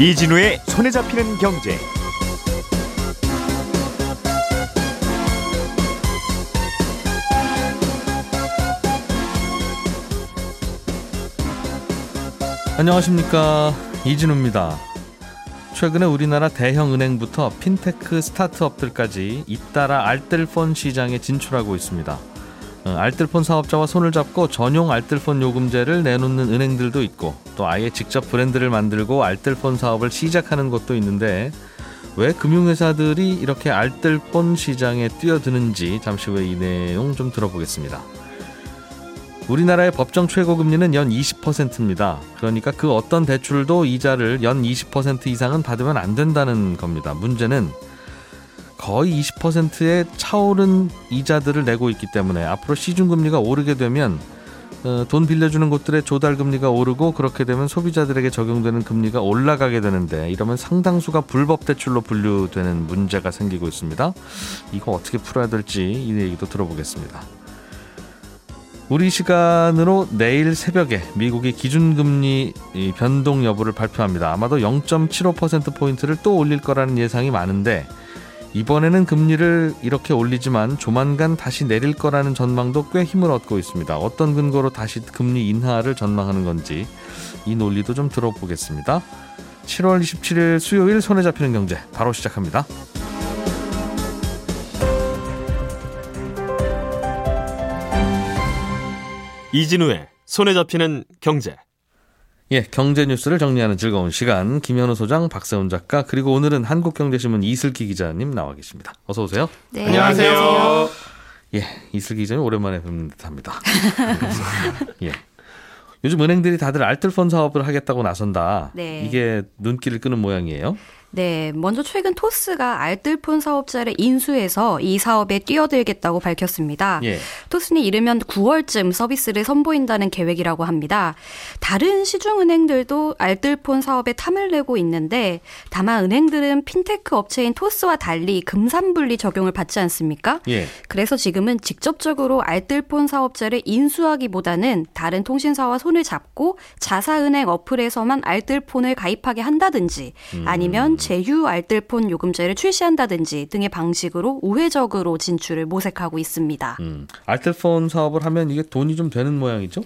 이진우의 손에 잡히는 경제. 안녕하십니까 이진우입니다. 최근에 우리나라 대형 은행부터 핀테크 스타트업들까지 잇따라 알뜰폰 시장에 진출하고 있습니다. 어, 알뜰폰 사업자와 손을 잡고 전용 알뜰폰 요금제를 내놓는 은행들도 있고 또 아예 직접 브랜드를 만들고 알뜰폰 사업을 시작하는 곳도 있는데 왜 금융회사들이 이렇게 알뜰폰 시장에 뛰어드는지 잠시 후에 이 내용 좀 들어보겠습니다. 우리나라의 법정 최고금리는 연 20%입니다. 그러니까 그 어떤 대출도 이자를 연 20% 이상은 받으면 안 된다는 겁니다. 문제는 거의 20%의 차오른 이자들을 내고 있기 때문에 앞으로 시중 금리가 오르게 되면 어, 돈 빌려주는 곳들의 조달 금리가 오르고 그렇게 되면 소비자들에게 적용되는 금리가 올라가게 되는데 이러면 상당수가 불법 대출로 분류되는 문제가 생기고 있습니다. 이거 어떻게 풀어야 될지 이 얘기도 들어보겠습니다. 우리 시간으로 내일 새벽에 미국이 기준금리 변동 여부를 발표합니다. 아마도 0.75%포인트를 또 올릴 거라는 예상이 많은데 이번에는 금리를 이렇게 올리지만 조만간 다시 내릴 거라는 전망도 꽤 힘을 얻고 있습니다. 어떤 근거로 다시 금리 인하를 전망하는 건지 이 논리도 좀 들어보겠습니다. 7월 27일 수요일 손에 잡히는 경제 바로 시작합니다. 이진우의 손에 잡히는 경제. 예, 경제 뉴스를 정리하는 즐거운 시간. 김현우 소장, 박세훈 작가, 그리고 오늘은 한국경제신문 이슬기 기자님 나와 계십니다. 어서 오세요. 네. 안녕하세요. 예, 이슬기 기자님 오랜만에 뵙는 듯합니다. 예. 요즘 은행들이 다들 알뜰폰 사업을 하겠다고 나선다. 네. 이게 눈길을 끄는 모양이에요. 네, 먼저 최근 토스가 알뜰폰 사업자를 인수해서 이 사업에 뛰어들겠다고 밝혔습니다. 예. 토스는 이르면 9월쯤 서비스를 선보인다는 계획이라고 합니다. 다른 시중은행들도 알뜰폰 사업에 탐을 내고 있는데 다만 은행들은 핀테크 업체인 토스와 달리 금산분리 적용을 받지 않습니까? 예. 그래서 지금은 직접적으로 알뜰폰 사업자를 인수하기보다는 다른 통신사와 손을 잡고 자사은행 어플에서만 알뜰폰을 가입하게 한다든지 아니면 제휴 알뜰폰 요금제를 출시한다든지 등의 방식으로 우회적으로 진출을 모색하고 있습니다. 음, 알뜰폰 사업을 하면 이게 돈이 좀 되는 모양이죠?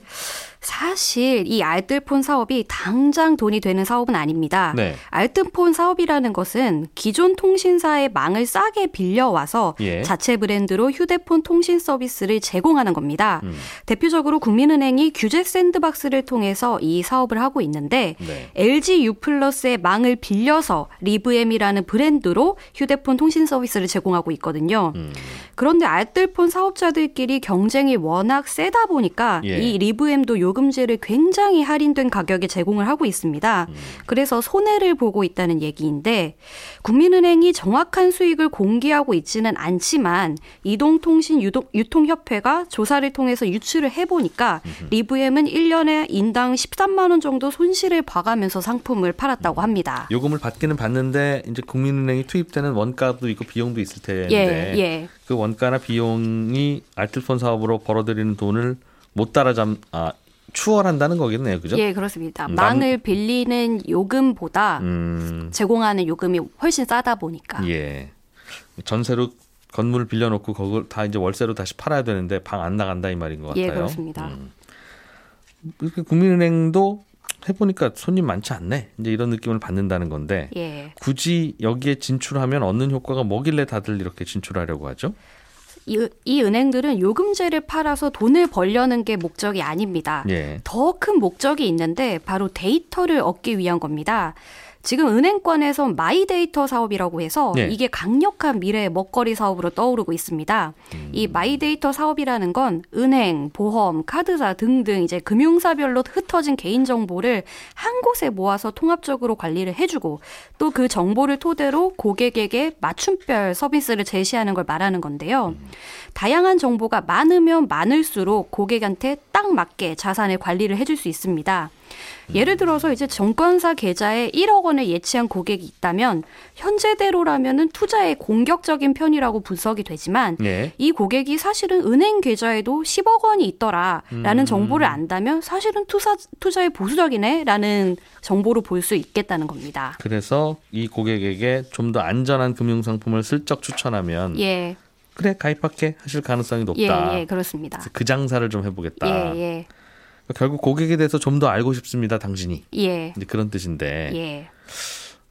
사실 이 알뜰폰 사업이 당장 돈이 되는 사업은 아닙니다. 네. 알뜰폰 사업이라는 것은 기존 통신사의 망을 싸게 빌려와서 예. 자체 브랜드로 휴대폰 통신 서비스를 제공하는 겁니다. 음. 대표적으로 국민은행이 규제 샌드박스를 통해서 이 사업을 하고 있는데 네. LG U 플러스의 망을 빌려서 리브엠이라는 브랜드로 휴대폰 통신 서비스를 제공하고 있거든요. 음. 그런데 알뜰폰 사업자들끼리 경쟁이 워낙 세다 보니까 예. 이 리브엠도 요 금제를 굉장히 할인된 가격에 제공을 하고 있습니다. 음. 그래서 손해를 보고 있다는 얘기인데 국민은행이 정확한 수익을 공개하고 있지는 않지만 이동통신 유통협회가 조사를 통해서 유출을 해보니까 리브엠은 1년에 인당 13만 원 정도 손실을 봐가면서 상품을 팔았다고 합니다. 요금을 받기는 받는데 이제 국민은행이 투입되는 원가도 있고 비용도 있을 텐데 예, 예. 그 원가나 비용이 알뜰폰 사업으로 벌어들이는 돈을 못 따라잡 아 추월한다는 거겠네요, 그죠? 예, 그렇습니다. 남- 망을 빌리는 요금보다 음, 제공하는 요금이 훨씬 싸다 보니까. 예. 전세로 건물을 빌려놓고 그걸 다 이제 월세로 다시 팔아야 되는데 방 안 나간다 이 말인 것 같아요. 예, 그렇습니다. 음. 국민은행도 해보니까 손님 많지 않네. 이제 이런 느낌을 받는다는 건데 예. 굳이 여기에 진출하면 얻는 효과가 뭐길래 다들 이렇게 진출하려고 하죠? 이, 이 은행들은 요금제를 팔아서 돈을 벌려는 게 목적이 아닙니다. 예. 더 큰 목적이 있는데 바로 데이터를 얻기 위한 겁니다. 지금 은행권에서 마이데이터 사업이라고 해서 네. 이게 강력한 미래의 먹거리 사업으로 떠오르고 있습니다. 이 마이데이터 사업이라는 건 은행, 보험, 카드사 등등 이제 금융사별로 흩어진 개인 정보를 한 곳에 모아서 통합적으로 관리를 해주고 또 그 정보를 토대로 고객에게 맞춤별 서비스를 제시하는 걸 말하는 건데요. 다양한 정보가 많으면 많을수록 고객한테 딱 맞게 자산의 관리를 해줄 수 있습니다. 예를 들어서 이제 정권사 계좌에 1억 원을 예치한 고객이 있다면 현재대로라면은 투자에 공격적인 편이라고 분석이 되지만 예. 이 고객이 사실은 은행 계좌에도 10억 원이 있더라라는 음. 정보를 안다면 사실은 투자 투자에 보수적이네라는 정보로 볼수 있겠다는 겁니다. 그래서 이 고객에게 좀 더 안전한 금융 상품을 슬쩍 추천하면 예, 그래 가입할게 하실 가능성이 예, 높다. 예, 그렇습니다. 그래서 그 장사를 좀 해보겠다. 예, 예, 결국 고객에 대해서 좀 더 알고 싶습니다, 당신이. 예, 이제 그런 뜻인데 예.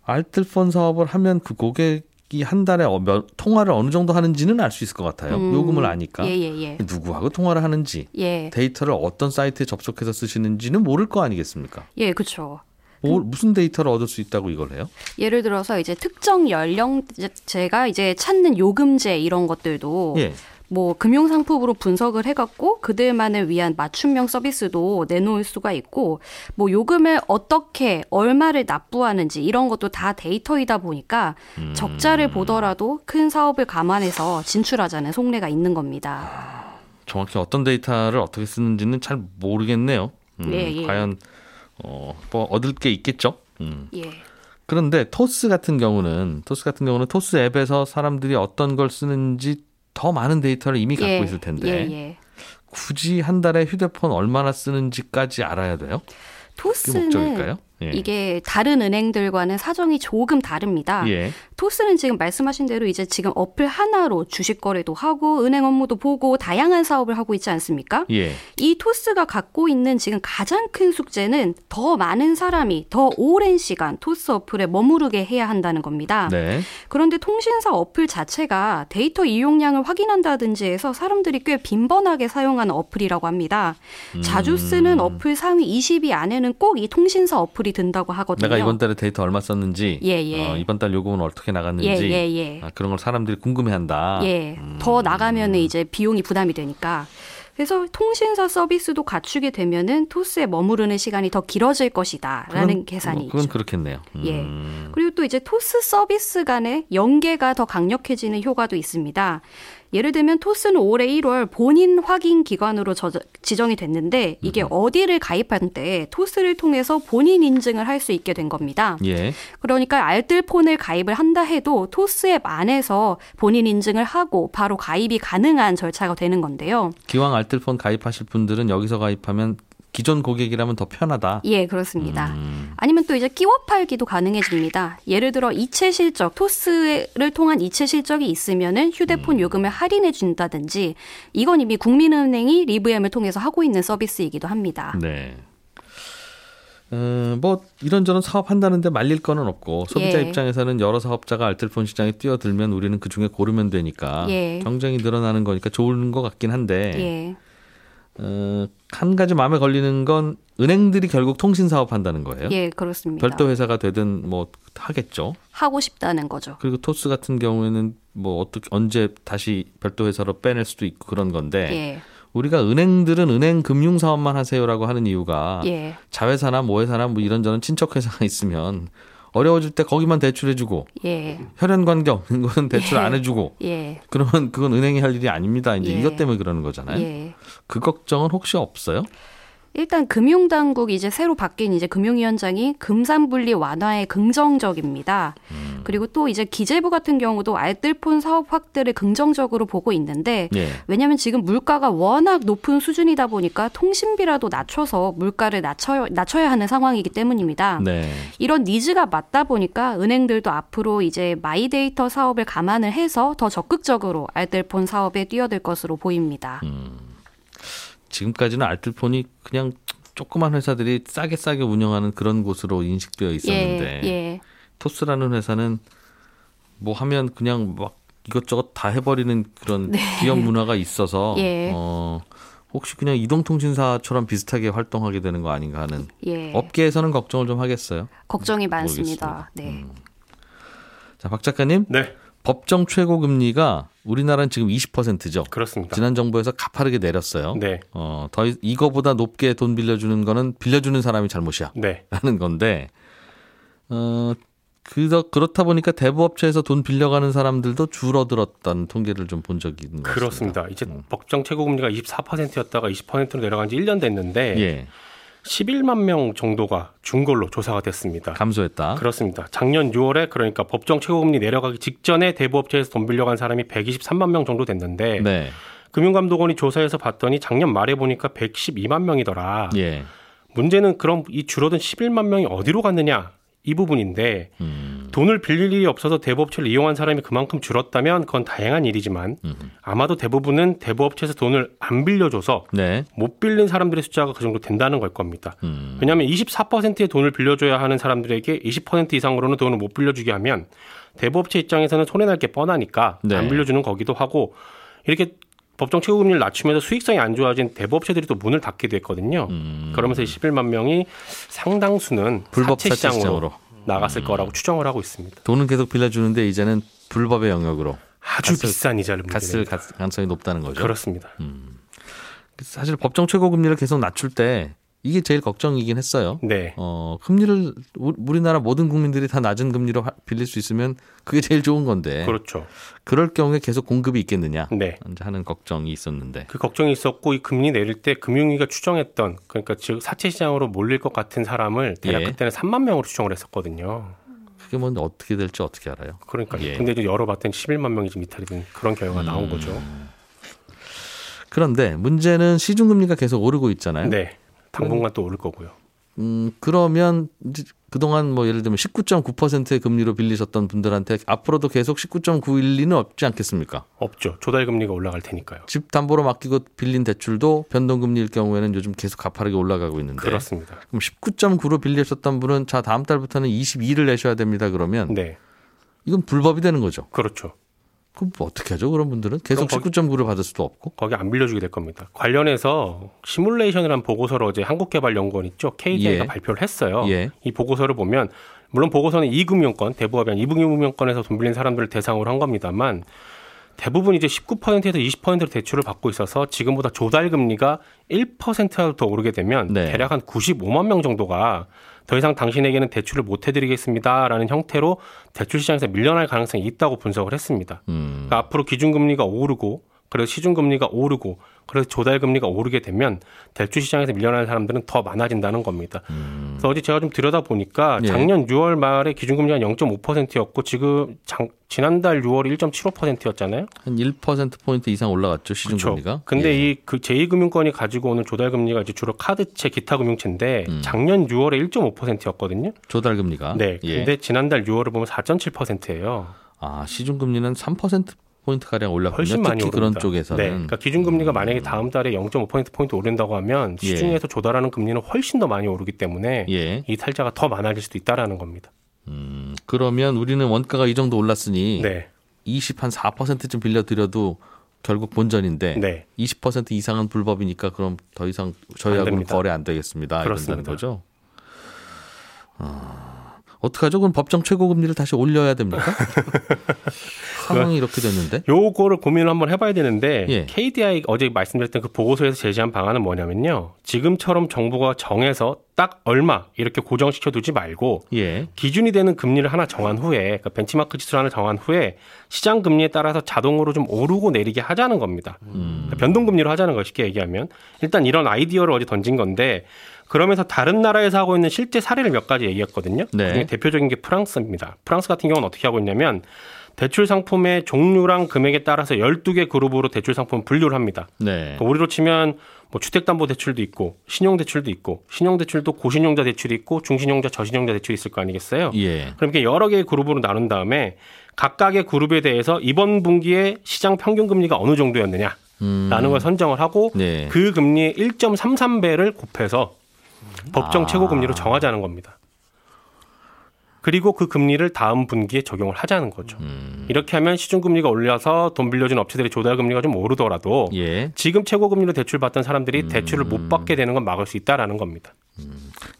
알뜰폰 사업을 하면 그 고객이 한 달에 어, 몇, 통화를 어느 정도 하는지는 알 수 있을 것 같아요. 음, 요금을 아니까 예, 예, 예. 누구하고 통화를 하는지 예, 데이터를 어떤 사이트에 접속해서 쓰시는지는 모를 거 아니겠습니까? 예, 그렇죠. 뭐, 무슨 데이터를 얻을 수 있다고 이걸 해요? 예를 들어서 이제 특정 연령제가 이제 찾는 요금제 이런 것들도 예. 뭐 금융 상품으로 분석을 해갖고 그들만을 위한 맞춤형 서비스도 내놓을 수가 있고 뭐 요금을 어떻게 얼마를 납부하는지 이런 것도 다 데이터이다 보니까 음. 적자를 보더라도 큰 사업을 감안해서 진출하자는 속내가 있는 겁니다. 정확히 어떤 데이터를 어떻게 쓰는지는 잘 모르겠네요. 음, 예, 예. 과연 어, 뭐 얻을 게 있겠죠. 음. 예, 그런데 토스 같은 경우는 토스 같은 경우는 토스 앱에서 사람들이 어떤 걸 쓰는지 더 많은 데이터를 이미 갖고 예, 있을 텐데 예, 예. 굳이 한 달에 휴대폰 얼마나 쓰는지까지 알아야 돼요? 목적일까요? 예. 이게 다른 은행들과는 사정이 조금 다릅니다. 예. 토스는 지금 말씀하신 대로 이제 지금 어플 하나로 주식 거래도 하고 은행 업무도 보고 다양한 사업을 하고 있지 않습니까? 예. 이 토스가 갖고 있는 지금 가장 큰 숙제는 더 많은 사람이 더 오랜 시간 토스 어플에 머무르게 해야 한다는 겁니다. 네. 그런데 통신사 어플 자체가 데이터 이용량을 확인한다든지 해서 사람들이 꽤 빈번하게 사용하는 어플이라고 합니다. 자주 쓰는 어플 상위 20위 안에는 꼭 이 통신사 어플이 든다고 하거든요. 내가 이번 달에 데이터 얼마 썼는지, 예, 예. 어, 이번 달 요금은 어떻게 나갔는지, 예, 예, 예. 아, 그런 걸 사람들이 궁금해한다. 예, 더 나가면은 이제 비용이 부담이 되니까. 그래서 통신사 서비스도 갖추게 되면은 토스에 머무르는 시간이 더 길어질 것이다라는 그건- 계산이 그건. 그렇겠네요. 예. 음. 그리고 또 이제 토스 서비스 간의 연계가 더 강력해지는 효과도 있습니다. 예를 들면 토스는 올해 1월 본인 확인 기관으로 저- 지정이 됐는데 이게 어디를 가입할 때 토스를 통해서 본인 인증을 할 수 있게 된 겁니다. 예. 그러니까 알뜰폰을 가입을 한다 해도 토스 앱 안에서 본인 인증을 하고 바로 가입이 가능한 절차가 되는 건데요. 기왕 알뜰폰 가입하실 분들은 여기서 가입하면 기존 고객이라면 더 편하다. 예, 그렇습니다. 음. 아니면 또 이제 끼워 팔기도 가능해집니다. 예를 들어 이체 실적, 토스를 통한 이체 실적이 있으면은 휴대폰 음. 요금을 할인해 준다든지 이건 이미 국민은행이 리브엠을 통해서 하고 있는 서비스이기도 합니다. 네. 어, 뭐 이런저런 사업 한다는데 말릴 거는 없고 소비자 예. 입장에서는 여러 사업자가 알뜰폰 시장에 뛰어들면 우리는 그 중에 고르면 되니까 예. 경쟁이 늘어나는 거니까 좋은 것 같긴 한데 예. 어, 한 가지 마음에 걸리는 건 은행들이 결국 통신 사업 한다는 거예요. 예, 그렇습니다. 별도 회사가 되든 뭐 하겠죠. 하고 싶다는 거죠. 그리고 토스 같은 경우에는 뭐 어떻게 언제 다시 별도 회사로 빼낼 수도 있고 그런 건데 예. 우리가 은행들은 은행 금융 사업만 하세요라고 하는 이유가 예. 자회사나 모회사나 뭐 이런저런 친척 회사가 있으면 어려워질 때 거기만 대출해주고 예. 혈연 관계 없는 거는 대출 예. 안 해주고 예. 그러면 그건 은행이 할 일이 아닙니다. 이제 예. 이것 때문에 그러는 거잖아요. 예. 그 걱정은 혹시 없어요? 일단 금융당국 이제 새로 바뀐 이제 금융위원장이 금산분리 완화에 긍정적입니다. 그리고 또 이제 기재부 같은 경우도 알뜰폰 사업 확대를 긍정적으로 보고 있는데 예. 왜냐하면 지금 물가가 워낙 높은 수준이다 보니까 통신비라도 낮춰서 물가를 낮춰, 낮춰야 하는 상황이기 때문입니다. 네. 이런 니즈가 맞다 보니까 은행들도 앞으로 이제 마이데이터 사업을 감안을 해서 더 적극적으로 알뜰폰 사업에 뛰어들 것으로 보입니다. 지금까지는 알뜰폰이 그냥 조그만 회사들이 싸게 싸게 운영하는 그런 곳으로 인식되어 있었는데 예, 예. 토스라는 회사는 뭐 하면 그냥 막 이것저것 다 해버리는 그런 기업 문화가 있어서 네. 예. 어, 혹시 그냥 이동통신사처럼 비슷하게 활동하게 되는 거 아닌가 하는 예. 업계에서는 걱정을 좀 하겠어요. 걱정이 모르겠습니다. 많습니다. 네. 자, 박 작가님, 네, 법정 최고 금리가 우리나라는 지금 20%죠. 그렇습니다. 지난 정부에서 가파르게 내렸어요. 네, 어, 더 이- 이거보다 높게 돈 빌려주는 거는 빌려주는 사람이 잘못이야. 네, 라는 건데, 어, 그러, 그렇다 보니까 대부업체에서 돈 빌려가는 사람들도 줄어들었다는 통계를 좀 본 적이 있는 것 같습니다. 그렇습니다. 이제 법정 최고금리가 24%였다가 20%로 내려간 지 1년 됐는데 예. 11만 명 정도가 준 걸로 조사가 됐습니다. 감소했다. 그렇습니다. 작년 6월에 그러니까 법정 최고금리 내려가기 직전에 대부업체에서 돈 빌려간 사람이 123만 명 정도 됐는데 네. 금융감독원이 조사해서 봤더니 작년 말에 보니까 112만 명이더라. 예. 문제는 그럼 이 줄어든 11만 명이 어디로 갔느냐 이 부분인데 음. 돈을 빌릴 일이 없어서 대부업체를 이용한 사람이 그만큼 줄었다면 그건 다행한 일이지만 음. 아마도 대부분은 대부업체에서 돈을 안 빌려줘서 네. 못 빌린 사람들의 숫자가 그 정도 된다는 걸 겁니다. 음. 왜냐하면 24%의 돈을 빌려줘야 하는 사람들에게 20% 이상으로는 돈을 못 빌려주게 하면 대부업체 입장에서는 손해날 게 뻔하니까 네. 안 빌려주는 거기도 하고 이렇게 법정 최고금리를 낮추면서 수익성이 안 좋아진 대부업체들이 또 문을 닫게 됐거든요. 음. 그러면서 이 11만 명이 상당수는 불법 사채 시장으로 나갔을 거라고 추정을 하고 있습니다. 돈은 계속 빌려주는데 이제는 불법의 영역으로 아주 갔을- 비싼 이자를 갔을. 가- 가능성이 높다는 거죠. 그렇습니다. 사실 법정 최고 금리를 계속 낮출 때 이게 제일 걱정이긴 했어요. 네. 어, 금리를 우- 우리나라 모든 국민들이 다 낮은 금리로 하- 빌릴 수 있으면 그게 제일 좋은 건데 그렇죠. 그럴 경우에 계속 공급이 있겠느냐 네. 하는 걱정이 있었는데 그 걱정이 있었고 이 금리 내릴 때 금융위가 추정했던 그러니까 즉 사채 시장으로 몰릴 것 같은 사람을 대략 예. 그때는 3만 명으로 추정을 했었거든요. 그게 뭐 어떻게 될지 어떻게 알아요? 그러니까 예. 근데 이제 열어봤더니 11만 명이 좀 이탈이 된 그런 결과가 나온 거죠. 음. 그런데 문제는 시중 금리가 계속 오르고 있잖아요. 네. 당분간 또 오를 거고요. 음, 그러면 그동안 뭐 예를 들면 19.9%의 금리로 빌리셨던 분들한테 앞으로도 계속 19.912는 없지 않겠습니까? 없죠. 조달 금리가 올라갈 테니까요. 집 담보로 맡기고 빌린 대출도 변동 금리일 경우에는 요즘 계속 가파르게 올라가고 있는데 그렇습니다. 그럼 19.9로 빌리셨던 분은 자 다음 달부터는 22를 내셔야 됩니다. 그러면 네. 이건 불법이 되는 거죠. 그렇죠. 그럼 뭐 어떻게 하죠? 그런 분들은 계속 그럼 거기- 19.9를 받을 수도 없고. 거기 안 빌려주게 될 겁니다. 관련해서 시뮬레이션이라는 보고서를 어제 한국개발연구원 있죠. KDI가 예. 발표를 했어요. 예. 이 보고서를 보면 물론 보고서는 이금융권 대부업이 아닌 이금융권에서 돈 빌린 사람들을 대상으로 한 겁니다만 대부분 이제 19%에서 20%로 대출을 받고 있어서 지금보다 조달 금리가 1%라도 더 오르게 되면 네. 대략 한 95만 명 정도가 더 이상 당신에게는 대출을 못 해드리겠습니다라는 형태로 대출 시장에서 밀려날 가능성이 있다고 분석을 했습니다. 음. 그러니까 앞으로 기준금리가 오르고 그래서 시중금리가 오르고 그래서 조달금리가 오르게 되면 대출 시장에서 밀려나는 사람들은 더 많아진다는 겁니다. 그래서 어제 제가 좀 들여다 보니까 예. 작년 6월 말에 기준금리가 0.5%였고 지금 장- 지난달 6월에 1.75%였잖아요. 한 1%포인트 이상 올라갔죠. 시중 금리가. 근데 예. 이그 제2금융권이 가지고 오는 조달금리가 이제 주로 카드채, 기타 금융채인데 음. 작년 6월에 1.5%였거든요. 조달 금리가. 네. 예. 근데 지난달 6월을 보면 4.7%예요. 아, 시중 금리는 3% 포인트 가량 올랐군요. 훨씬 많이 오릅니다. 그런 쪽에서는. 네, 그러니까 기준 금리가 만약에 다음 달에 0.5% 포인트 오른다고 하면 예. 시중에서 조달하는 금리는 훨씬 더 많이 오르기 때문에 예. 이 탈자가 더 많아질 수도 있다라는 겁니다. 음, 그러면 우리는 원가가 이 정도 올랐으니 네, 20 한 4%좀 빌려 드려도 결국 본전인데 네, 20% 이상은 불법이니까 그럼 더 이상 저희하고는 됩니다. 거래 안 되겠습니다. 그렇습니다. 거죠. 아, 어떡하죠? 그럼 법정 최고 금리를 다시 올려야 됩니까? 상황이 이렇게 됐는데. 요거를 고민을 한번 해봐야 되는데 예. KDI 어제 말씀드렸던 그 보고서에서 제시한 방안은 뭐냐면요. 지금처럼 정부가 정해서 딱 얼마 이렇게 고정시켜 두지 말고 예. 기준이 되는 금리를 하나 정한 후에 그러니까 벤치마크 지수를 하나 정한 후에 시장 금리에 따라서 자동으로 좀 오르고 내리게 하자는 겁니다. 음. 그러니까 변동 금리로 하자는 거 쉽게 얘기하면 일단 이런 아이디어를 어제 던진 건데 그러면서 다른 나라에서 하고 있는 실제 사례를 몇 가지 얘기했거든요. 네. 대표적인 게 프랑스입니다. 프랑스 같은 경우는 어떻게 하고 있냐면 대출 상품의 종류랑 금액에 따라서 12개 그룹으로 대출 상품 분류를 합니다. 네. 그러니까 우리로 치면 뭐 주택담보대출도 있고 신용대출도 있고 신용대출도 고신용자 대출이 있고 중신용자 저신용자 대출이 있을 거 아니겠어요? 예. 그럼 이렇게 여러 개의 그룹으로 나눈 다음에 각각의 그룹에 대해서 이번 분기에 시장 평균 금리가 어느 정도였느냐 라는 음. 걸 선정을 하고 네. 그 금리의 1.33배를 곱해서 법정 아. 최고 금리로 정하자는 겁니다. 그리고 그 금리를 다음 분기에 적용을 하자는 거죠. 음. 이렇게 하면 시중 금리가 올려서 돈 빌려준 업체들의 조달 금리가 좀 오르더라도 예. 지금 최고 금리로 대출 받던 사람들이 음. 대출을 못 받게 되는 건 막을 수 있다라는 겁니다.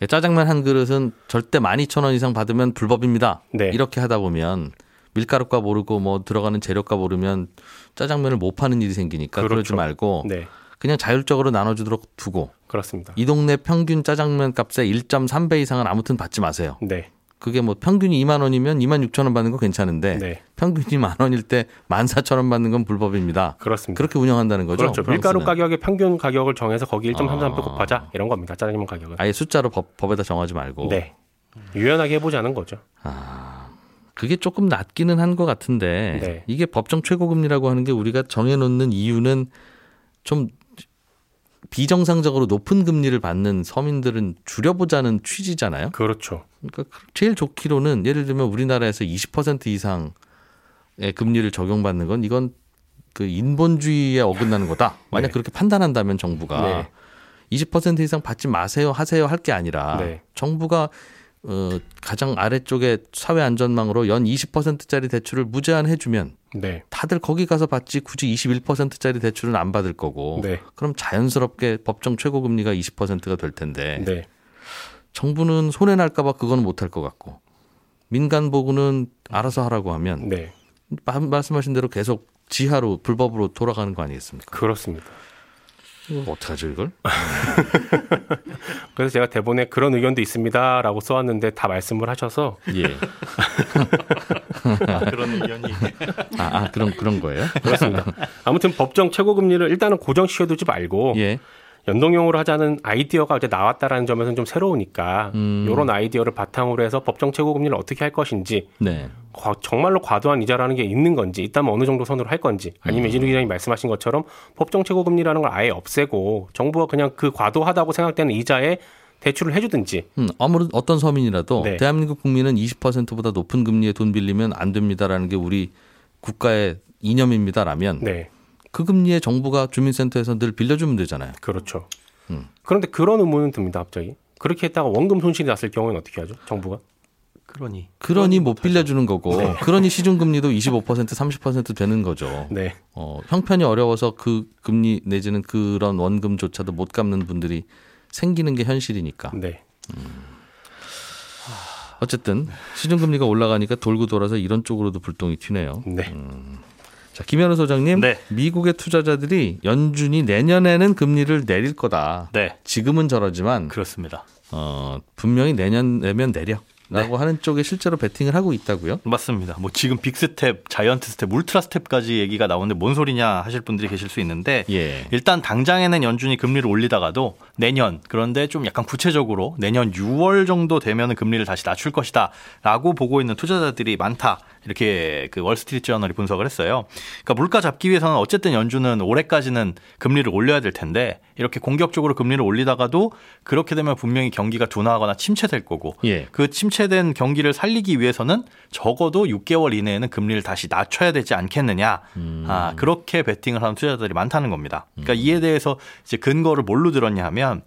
예, 짜장면 한 그릇은 절대 12,000원 이상 받으면 불법입니다. 네. 이렇게 하다 보면 밀가루값 오르고 뭐 들어가는 재료값 오르면 짜장면을 못 파는 일이 생기니까 그러지 그렇죠. 말고 네, 그냥 자율적으로 나눠주도록 두고 그렇습니다. 이 동네 평균 짜장면 값의 1.3배 이상은 아무튼 받지 마세요. 네, 그게 뭐 평균이 2만 원이면 2만 6천 원 받는 거 괜찮은데 네. 평균이 만 원일 때 1만 4천 원 받는 건 불법입니다. 그렇습니다. 그렇게 운영한다는 거죠. 그렇죠. 밀가루 프랑스는. 가격의 평균 가격을 정해서 거기 1.33배 아. 곱하자 이런 겁니다. 짜장면 가격은. 아예 숫자로 법, 법에다 정하지 말고. 네. 유연하게 해보자는 거죠. 그게 조금 낮기는 한 것 같은데 네. 이게 법정 최고금리라고 하는 게 우리가 정해놓는 이유는 좀 비정상적으로 높은 금리를 받는 서민들은 줄여보자는 취지잖아요. 그렇죠. 그러니까 제일 좋기로는 예를 들면 우리나라에서 20% 이상의 금리를 적용받는 건 이건 그 인본주의에 어긋나는 거다. 만약 네. 그렇게 판단한다면 정부가 네. 20% 이상 받지 마세요 하세요 할 게 아니라 네. 정부가 어, 가장 아래쪽에 사회 안전망으로 연 20%짜리 대출을 무제한 해주면 네. 다들 거기 가서 받지 굳이 21%짜리 대출은 안 받을 거고 네. 그럼 자연스럽게 법정 최고금리가 20%가 될 텐데 네. 정부는 손해 날까봐 그거는 못할 것 같고 민간 보고는 알아서 하라고 하면 네. 마- 말씀하신 대로 계속 지하로 불법으로 돌아가는 거 아니겠습니까? 그렇습니다. 이거 어떡하죠 이걸? 그래서 제가 대본에 그런 의견도 있습니다 라고 써왔는데 다 말씀을 하셔서 예. 그런 의견이 아, 아 그런 그런 거예요? 그렇습니다. 아무튼 법정 최고금리를 일단은 고정시켜두지 말고 예. 연동형으로 하자는 아이디어가 이제 나왔다라는 점에서는 좀 새로우니까 음. 이런 아이디어를 바탕으로 해서 법정 최고 금리를 어떻게 할 것인지 네. 과- 정말로 과도한 이자라는 게 있는 건지 있다면 어느 정도 선으로 할 건지 아니면 이진우 기자님 말씀하신 것처럼 법정 최고 금리라는 걸 아예 없애고 정부가 그냥 그 과도하다고 생각되는 이자에 대출을 해주든지 음, 아무런 어떤 서민이라도 네. 대한민국 국민은 20%보다 높은 금리에 돈 빌리면 안 됩니다라는 게 우리 국가의 이념입니다라면 네 그 금리에 정부가 주민센터에서 늘 빌려주면 되잖아요. 그렇죠. 음. 그런데 그런 의문은 듭니다 갑자기 그렇게 했다가 원금 손실이 났을 경우에는 어떻게 하죠 정부가 그러니 그러니 못 빌려주는 거고 네. 그러니 시중금리도 25% 30% 되는 거죠. 네 어, 형편이 어려워서 그 금리 내지는 그런 원금조차도 못 갚는 분들이 생기는 게 현실이니까. 네. 어쨌든 시중금리가 올라가니까 돌고 돌아서 이런 쪽으로도 불똥이 튀네요. 네. 자, 김현우 소장님, 네. 미국의 투자자들이 연준이 내년에는 금리를 내릴 거다. 네 지금은 저러지만 그렇습니다. 어, 분명히 내년 내면 내려. 네. 라고 하는 쪽에 실제로 베팅을 하고 있다고요? 맞습니다. 뭐 지금 big step, giant step, ultra step까지 얘기가 나오는데 뭔 소리냐 하실 분들이 계실 수 있는데 예. 일단 당장에는 연준이 금리를 올리다가도 내년 그런데 좀 약간 구체적으로 내년 6월 정도 되면은 금리를 다시 낮출 것이다라고 보고 있는 투자자들이 많다. 이렇게 그 월스트리트 저널이 분석을 했어요. 그러니까 물가 잡기 위해서는 어쨌든 연준은 올해까지는 금리를 올려야 될 텐데 이렇게 공격적으로 금리를 올리다가도 그렇게 되면 분명히 경기가 둔화하거나 침체될 거고 예. 그 침체 된 경기를 살리기 위해서는 적어도 6개월 이내에는 금리를 다시 낮춰야 되지 않겠느냐. 음. 아, 그렇게 베팅을 하는 투자자들이 많다는 겁니다. 그러니까 이에 대해서 이제 근거를 뭘로 들었냐 하면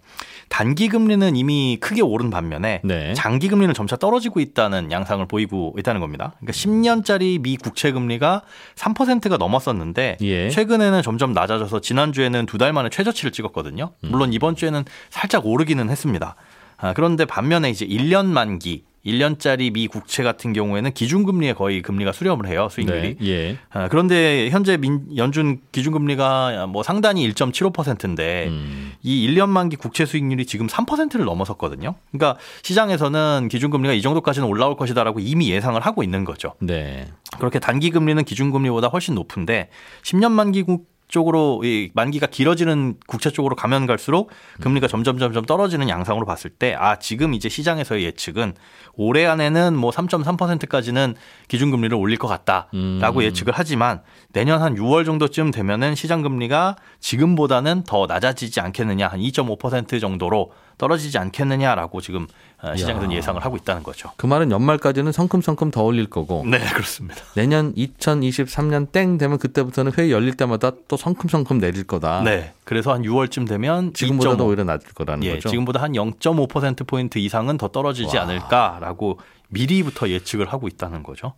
단기 금리는 이미 크게 오른 반면에 네. 장기 금리는 점차 떨어지고 있다는 양상을 보이고 있다는 겁니다. 그러니까 10년짜리 미 국채 금리가 3%가 넘었었는데 예. 최근에는 점점 낮아져서 지난주에는 두 달 만에 최저치를 찍었거든요. 물론 이번 주에는 살짝 오르기는 했습니다. 아, 그런데 반면에 이제 1년 만기 1년짜리 미 국채 같은 경우에는 기준금리에 거의 금리가 수렴을 해요, 수익률이. 네. 예. 아, 그런데 현재 민, 연준 기준금리가 뭐 상단이 1.75%인데 음. 이 1년 만기 국채 수익률이 지금 3%를 넘어섰거든요. 그러니까 시장에서는 기준금리가 이 정도까지는 올라올 것이다라고 이미 예상을 하고 있는 거죠. 네. 그렇게 단기 금리는 기준금리보다 훨씬 높은데 10년 만기 국 쪽으로 이 만기가 길어지는 국채 쪽으로 가면 갈수록 금리가 점점 점점 떨어지는 양상으로 봤을 때 아 지금 이제 시장에서의 예측은 올해 안에는 뭐 3.3%까지는 기준금리를 올릴 것 같다라고 음. 예측을 하지만 내년 한 6월 정도쯤 되면은 시장 금리가 지금보다는 더 낮아지지 않겠느냐 한 2.5% 정도로 떨어지지 않겠느냐라고 지금 어, 야. 예상을 하고 있다는 거죠. 그 말은 연말까지는 성큼성큼 더 올릴 거고 네 그렇습니다. 내년 2023년 땡 되면 그때부터는 회의 열릴 때마다 또 성큼성큼 내릴 거다. 네 그래서 한 6월쯤 되면 지금보다도 2.5. 오히려 낮을 거라는 예, 거죠. 지금보다 한 0.5% 포인트 이상은 더 떨어지지 와. 않을까라고 미리부터 예측을 하고 있다는 거죠.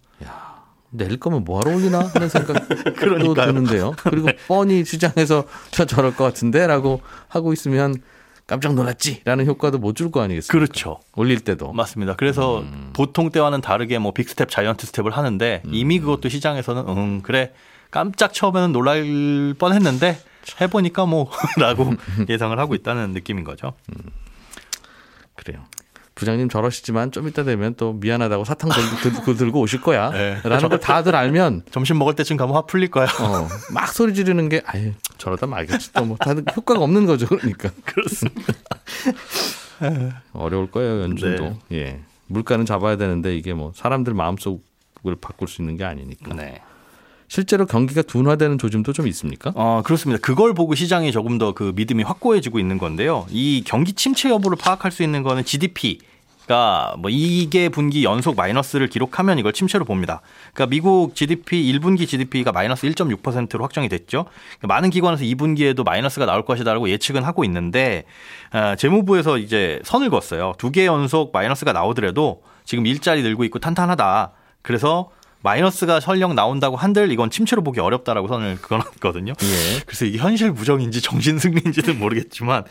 내릴 거면 뭐하러 올리나 하는 생각도 그러니까요. 드는데요. 그리고 뻔히 시장에서 저 저럴 것 같은데라고 하고 있으면 깜짝 놀랐지라는 효과도 못 줄 거 아니겠습니까? 그렇죠. 올릴 때도. 맞습니다. 그래서 음. 보통 때와는 다르게 뭐 big step, giant step을 하는데 이미 그것도 시장에서는 음 그래 깜짝 처음에는 놀랄 뻔 했는데 해보니까 뭐 라고 예상을 하고 있다는 느낌인 거죠. 그래요. 부장님 저러시지만 좀 이따 되면 또 미안하다고 사탕 들고, 들고, 오실 거야. 네. 라는 걸 다들 알면 점심 먹을 때쯤 가면 화 풀릴 거야. 어, 막 소리 지르는 게 아유 저러다 말겠지 또 뭐 다들 효과가 없는 거죠 그러니까 그렇습니다. 어려울 거예요 연준도 네. 예 물가는 잡아야 되는데 이게 뭐 사람들 마음속을 바꿀 수 있는 게 아니니까 네. 실제로 경기가 둔화되는 조짐도 좀 있습니까? 어, 그렇습니다. 그걸 보고 시장이 조금 더 그 믿음이 확고해지고 있는 건데요. 이 경기 침체 여부를 파악할 수 있는 거는 GDP가 뭐 이게 분기 연속 마이너스를 기록하면 이걸 침체로 봅니다. 그러니까 미국 GDP 1분기 GDP가 마이너스 1.6%로 확정이 됐죠. 그러니까 많은 기관에서 2분기에도 마이너스가 나올 것이다라고 예측은 하고 있는데 어, 재무부에서 이제 선을 그었어요. 두 개 연속 마이너스가 나오더라도 지금 일자리 늘고 있고 탄탄하다. 그래서 마이너스가 설령 나온다고 한들 이건 침체로 보기 어렵다라고 선을 그어놨거든요. 예. 그래서 이게 현실 부정인지 정신 승리인지는 모르겠지만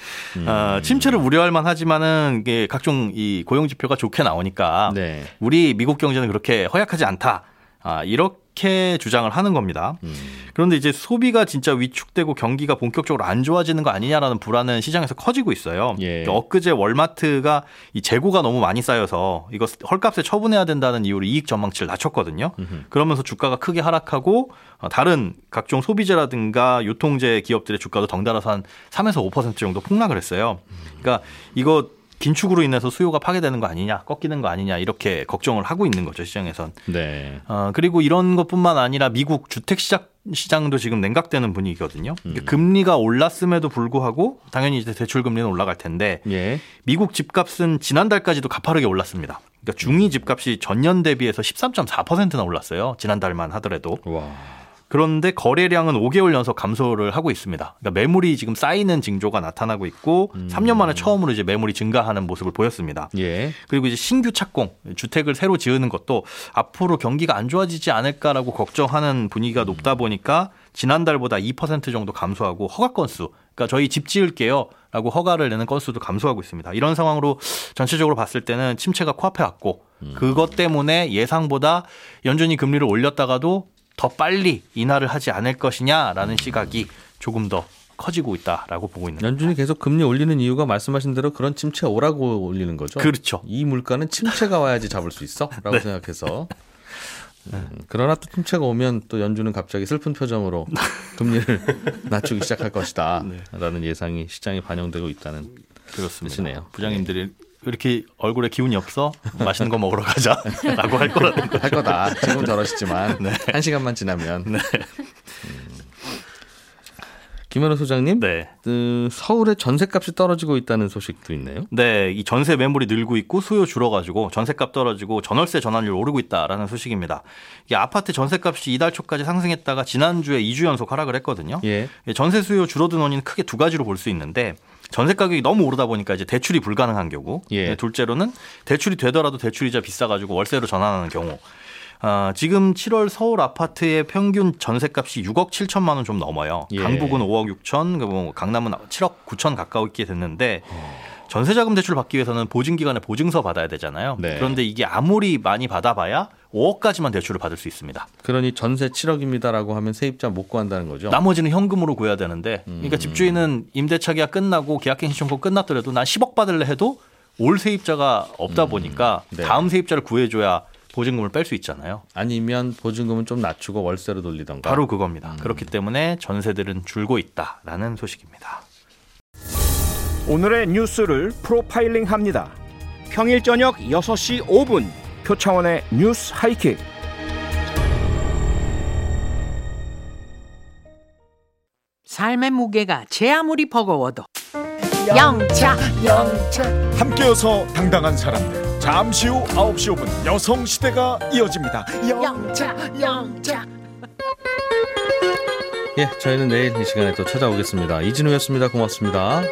어, 침체를 우려할 만하지만은 이게 각종 이 고용 지표가 좋게 나오니까 네. 우리 미국 경제는 그렇게 허약하지 않다. 아, 이렇게 주장을 하는 겁니다. 음. 그런데 이제 소비가 진짜 위축되고 경기가 본격적으로 안 좋아지는 거 아니냐라는 불안은 시장에서 커지고 있어요. 예. 엊그제 월마트가 이 재고가 너무 많이 쌓여서 이거 헐값에 처분해야 된다는 이유로 이익 전망치를 낮췄거든요. 그러면서 주가가 크게 하락하고 어, 다른 각종 소비재라든가 유통재 기업들의 주가도 덩달아서 한 3에서 5% 정도 폭락을 했어요. 그러니까 이거 긴축으로 인해서 수요가 파괴되는 거 아니냐, 꺾이는 거 아니냐 이렇게 걱정을 하고 있는 거죠 시장에선. 네. 어, 그리고 이런 것뿐만 아니라 미국 주택 시장 시장도 지금 냉각되는 분위기거든요. 그러니까 금리가 올랐음에도 불구하고 당연히 이제 대출 금리는 올라갈 텐데 예. 미국 집값은 지난달까지도 가파르게 올랐습니다. 그러니까 중위 집값이 전년 대비해서 13.4%나 올랐어요. 지난달만 하더라도. 와. 그런데 거래량은 5개월 연속 감소를 하고 있습니다. 그러니까 매물이 지금 쌓이는 징조가 나타나고 있고 3년 만에 처음으로 이제 매물이 증가하는 모습을 보였습니다. 예. 그리고 이제 신규 착공, 주택을 새로 지으는 것도 앞으로 경기가 안 좋아지지 않을까라고 걱정하는 분위기가 높다 보니까 지난달보다 2% 정도 감소하고 허가 건수, 그러니까 저희 집 지을게요. 라고 허가를 내는 건수도 감소하고 있습니다. 이런 상황으로 전체적으로 봤을 때는 침체가 코앞에 왔고 그것 때문에 예상보다 연준이 금리를 올렸다가도 더 빨리 인하를 하지 않을 것이냐라는 시각이 조금 더 커지고 있다라고 보고 있는 연준이 계속 금리 올리는 이유가 말씀하신 대로 그런 침체 오라고 올리는 거죠. 그렇죠. 이 물가는 침체가 와야지 잡을 수 있어라고 네. 생각해서. 음, 그러나 또 침체가 오면 또 연준은 갑자기 슬픈 표정으로 금리를 낮추기 시작할 것이다라는 예상이 시장에 반영되고 있다는 그렇습니다. 뜻이네요. 부장님들이 이렇게 얼굴에 기운이 없어 맛있는 거 먹으러 가자라고 할 거라는 거. 할 거다. 지금 저러시지만 네. 한 시간만 지나면. 음. 김현우 소장님, 네. 그 서울의 전세값이 떨어지고 있다는 소식도 있네요. 네, 이 전세 매물이 늘고 있고 수요 줄어가지고 전세값 떨어지고 전월세 전환율 오르고 있다라는 소식입니다. 이게 아파트 전세값이 이달 초까지 상승했다가 지난주에 2주 연속 하락을 했거든요. 예. 전세 수요 줄어든 원인은 크게 두 가지로 볼 수 있는데 전세 가격이 너무 오르다 보니까 이제 대출이 불가능한 경우, 예. 네, 둘째로는 대출이 되더라도 대출이자 비싸가지고 월세로 전환하는 경우. 아, 지금 7월 서울 아파트의 평균 전세값이 6억 7천만 원 좀 넘어요. 예. 강북은 5억 6천, 뭐 강남은 7억 9천 가까웠게 됐는데 전세자금 대출 받기 위해서는 보증기관에 보증서 받아야 되잖아요. 네. 그런데 이게 아무리 많이 받아봐야 5억까지만 대출을 받을 수 있습니다. 그러니 전세 7억입니다라고 하면 세입자 못 구한다는 거죠. 나머지는 현금으로 구해야 되는데, 그러니까 집주인은 임대차 계약 끝나고 계약갱 신청권 끝났더라도 난 10억 받을래 해도 올 세입자가 없다 보니까 네. 다음 세입자를 구해줘야 보증금을 뺄 수 있잖아요. 아니면 보증금은 좀 낮추고 월세로 돌리던가. 바로 그겁니다. 그렇기 때문에 전세들은 줄고 있다라는 소식입니다. 오늘의 뉴스를 프로파일링 합니다. 평일 저녁 6시 5분 표창원의 뉴스 하이킥. 삶의 무게가 제 아무리 버거워도 영차 함께여서 당당한 사람들 잠시 후 9시 5분 여성시대가 이어집니다 영차 영차 예, 저희는 내일 이 시간에 또 찾아오겠습니다. 이진우였습니다. 고맙습니다.